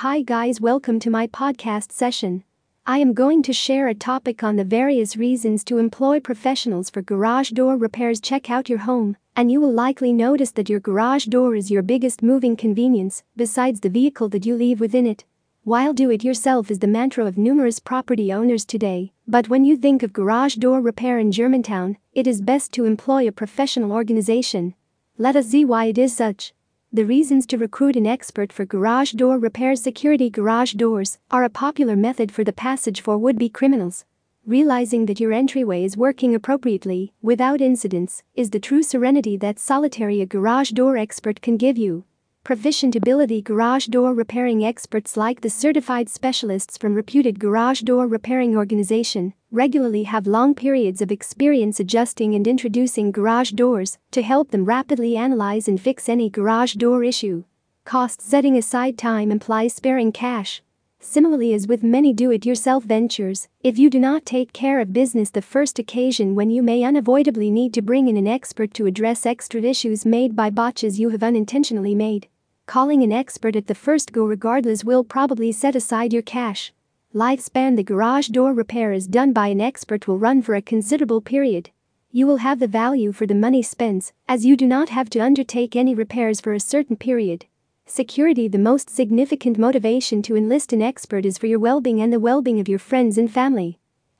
Hi, guys, welcome to my podcast session. I am going to share a topic on the various reasons to employ professionals for garage door repairs. Check out your home, and you will likely notice that your garage door is your biggest moving convenience, besides the vehicle that you leave within it. While do it yourself is the mantra of numerous property owners today, but when you think of garage door repair in Germantown, it is best to employ a professional organization. Let us see why it is such. The reasons to recruit an expert for garage door repairs security garage doors are a popular method for the passage for would-be criminals. Realizing that your entryway is working appropriately, without incidents, is the true serenity that solitary a garage door expert can give you. Proficient ability garage door repairing experts like the certified specialists from reputed garage door repairing organization regularly have long periods of experience adjusting and introducing garage doors to help them rapidly analyze and fix any garage door issue. Cost setting aside time implies sparing cash. Similarly, as with many do it yourself ventures, if you do not take care of business the first occasion when you may unavoidably need to bring in an expert to address extra issues made by botches you have unintentionally made. Calling an expert at the first go regardless will probably set aside your cash. Lifespan The garage door repair is done by an expert will run for a considerable period. You will have the value for the money spent, as you do not have to undertake any repairs for a certain period. Security The most significant motivation to enlist an expert is for your well being and the well being of your friends and family.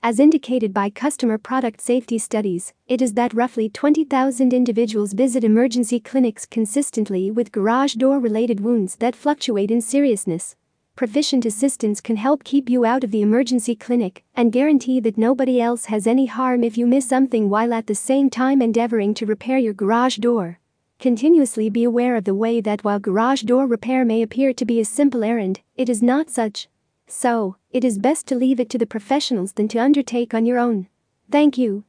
As indicated by customer product safety studies, it is that roughly 20,000 individuals visit emergency clinics consistently with garage door related wounds that fluctuate in seriousness. Proficient assistance can help keep you out of the emergency clinic and guarantee that nobody else has any harm if you miss something while at the same time endeavoring to repair your garage door. Continuously be aware of the way that while garage door repair may appear to be a simple errand, it is not such. So, it is best to leave it to the professionals than to undertake on your own. Thank you.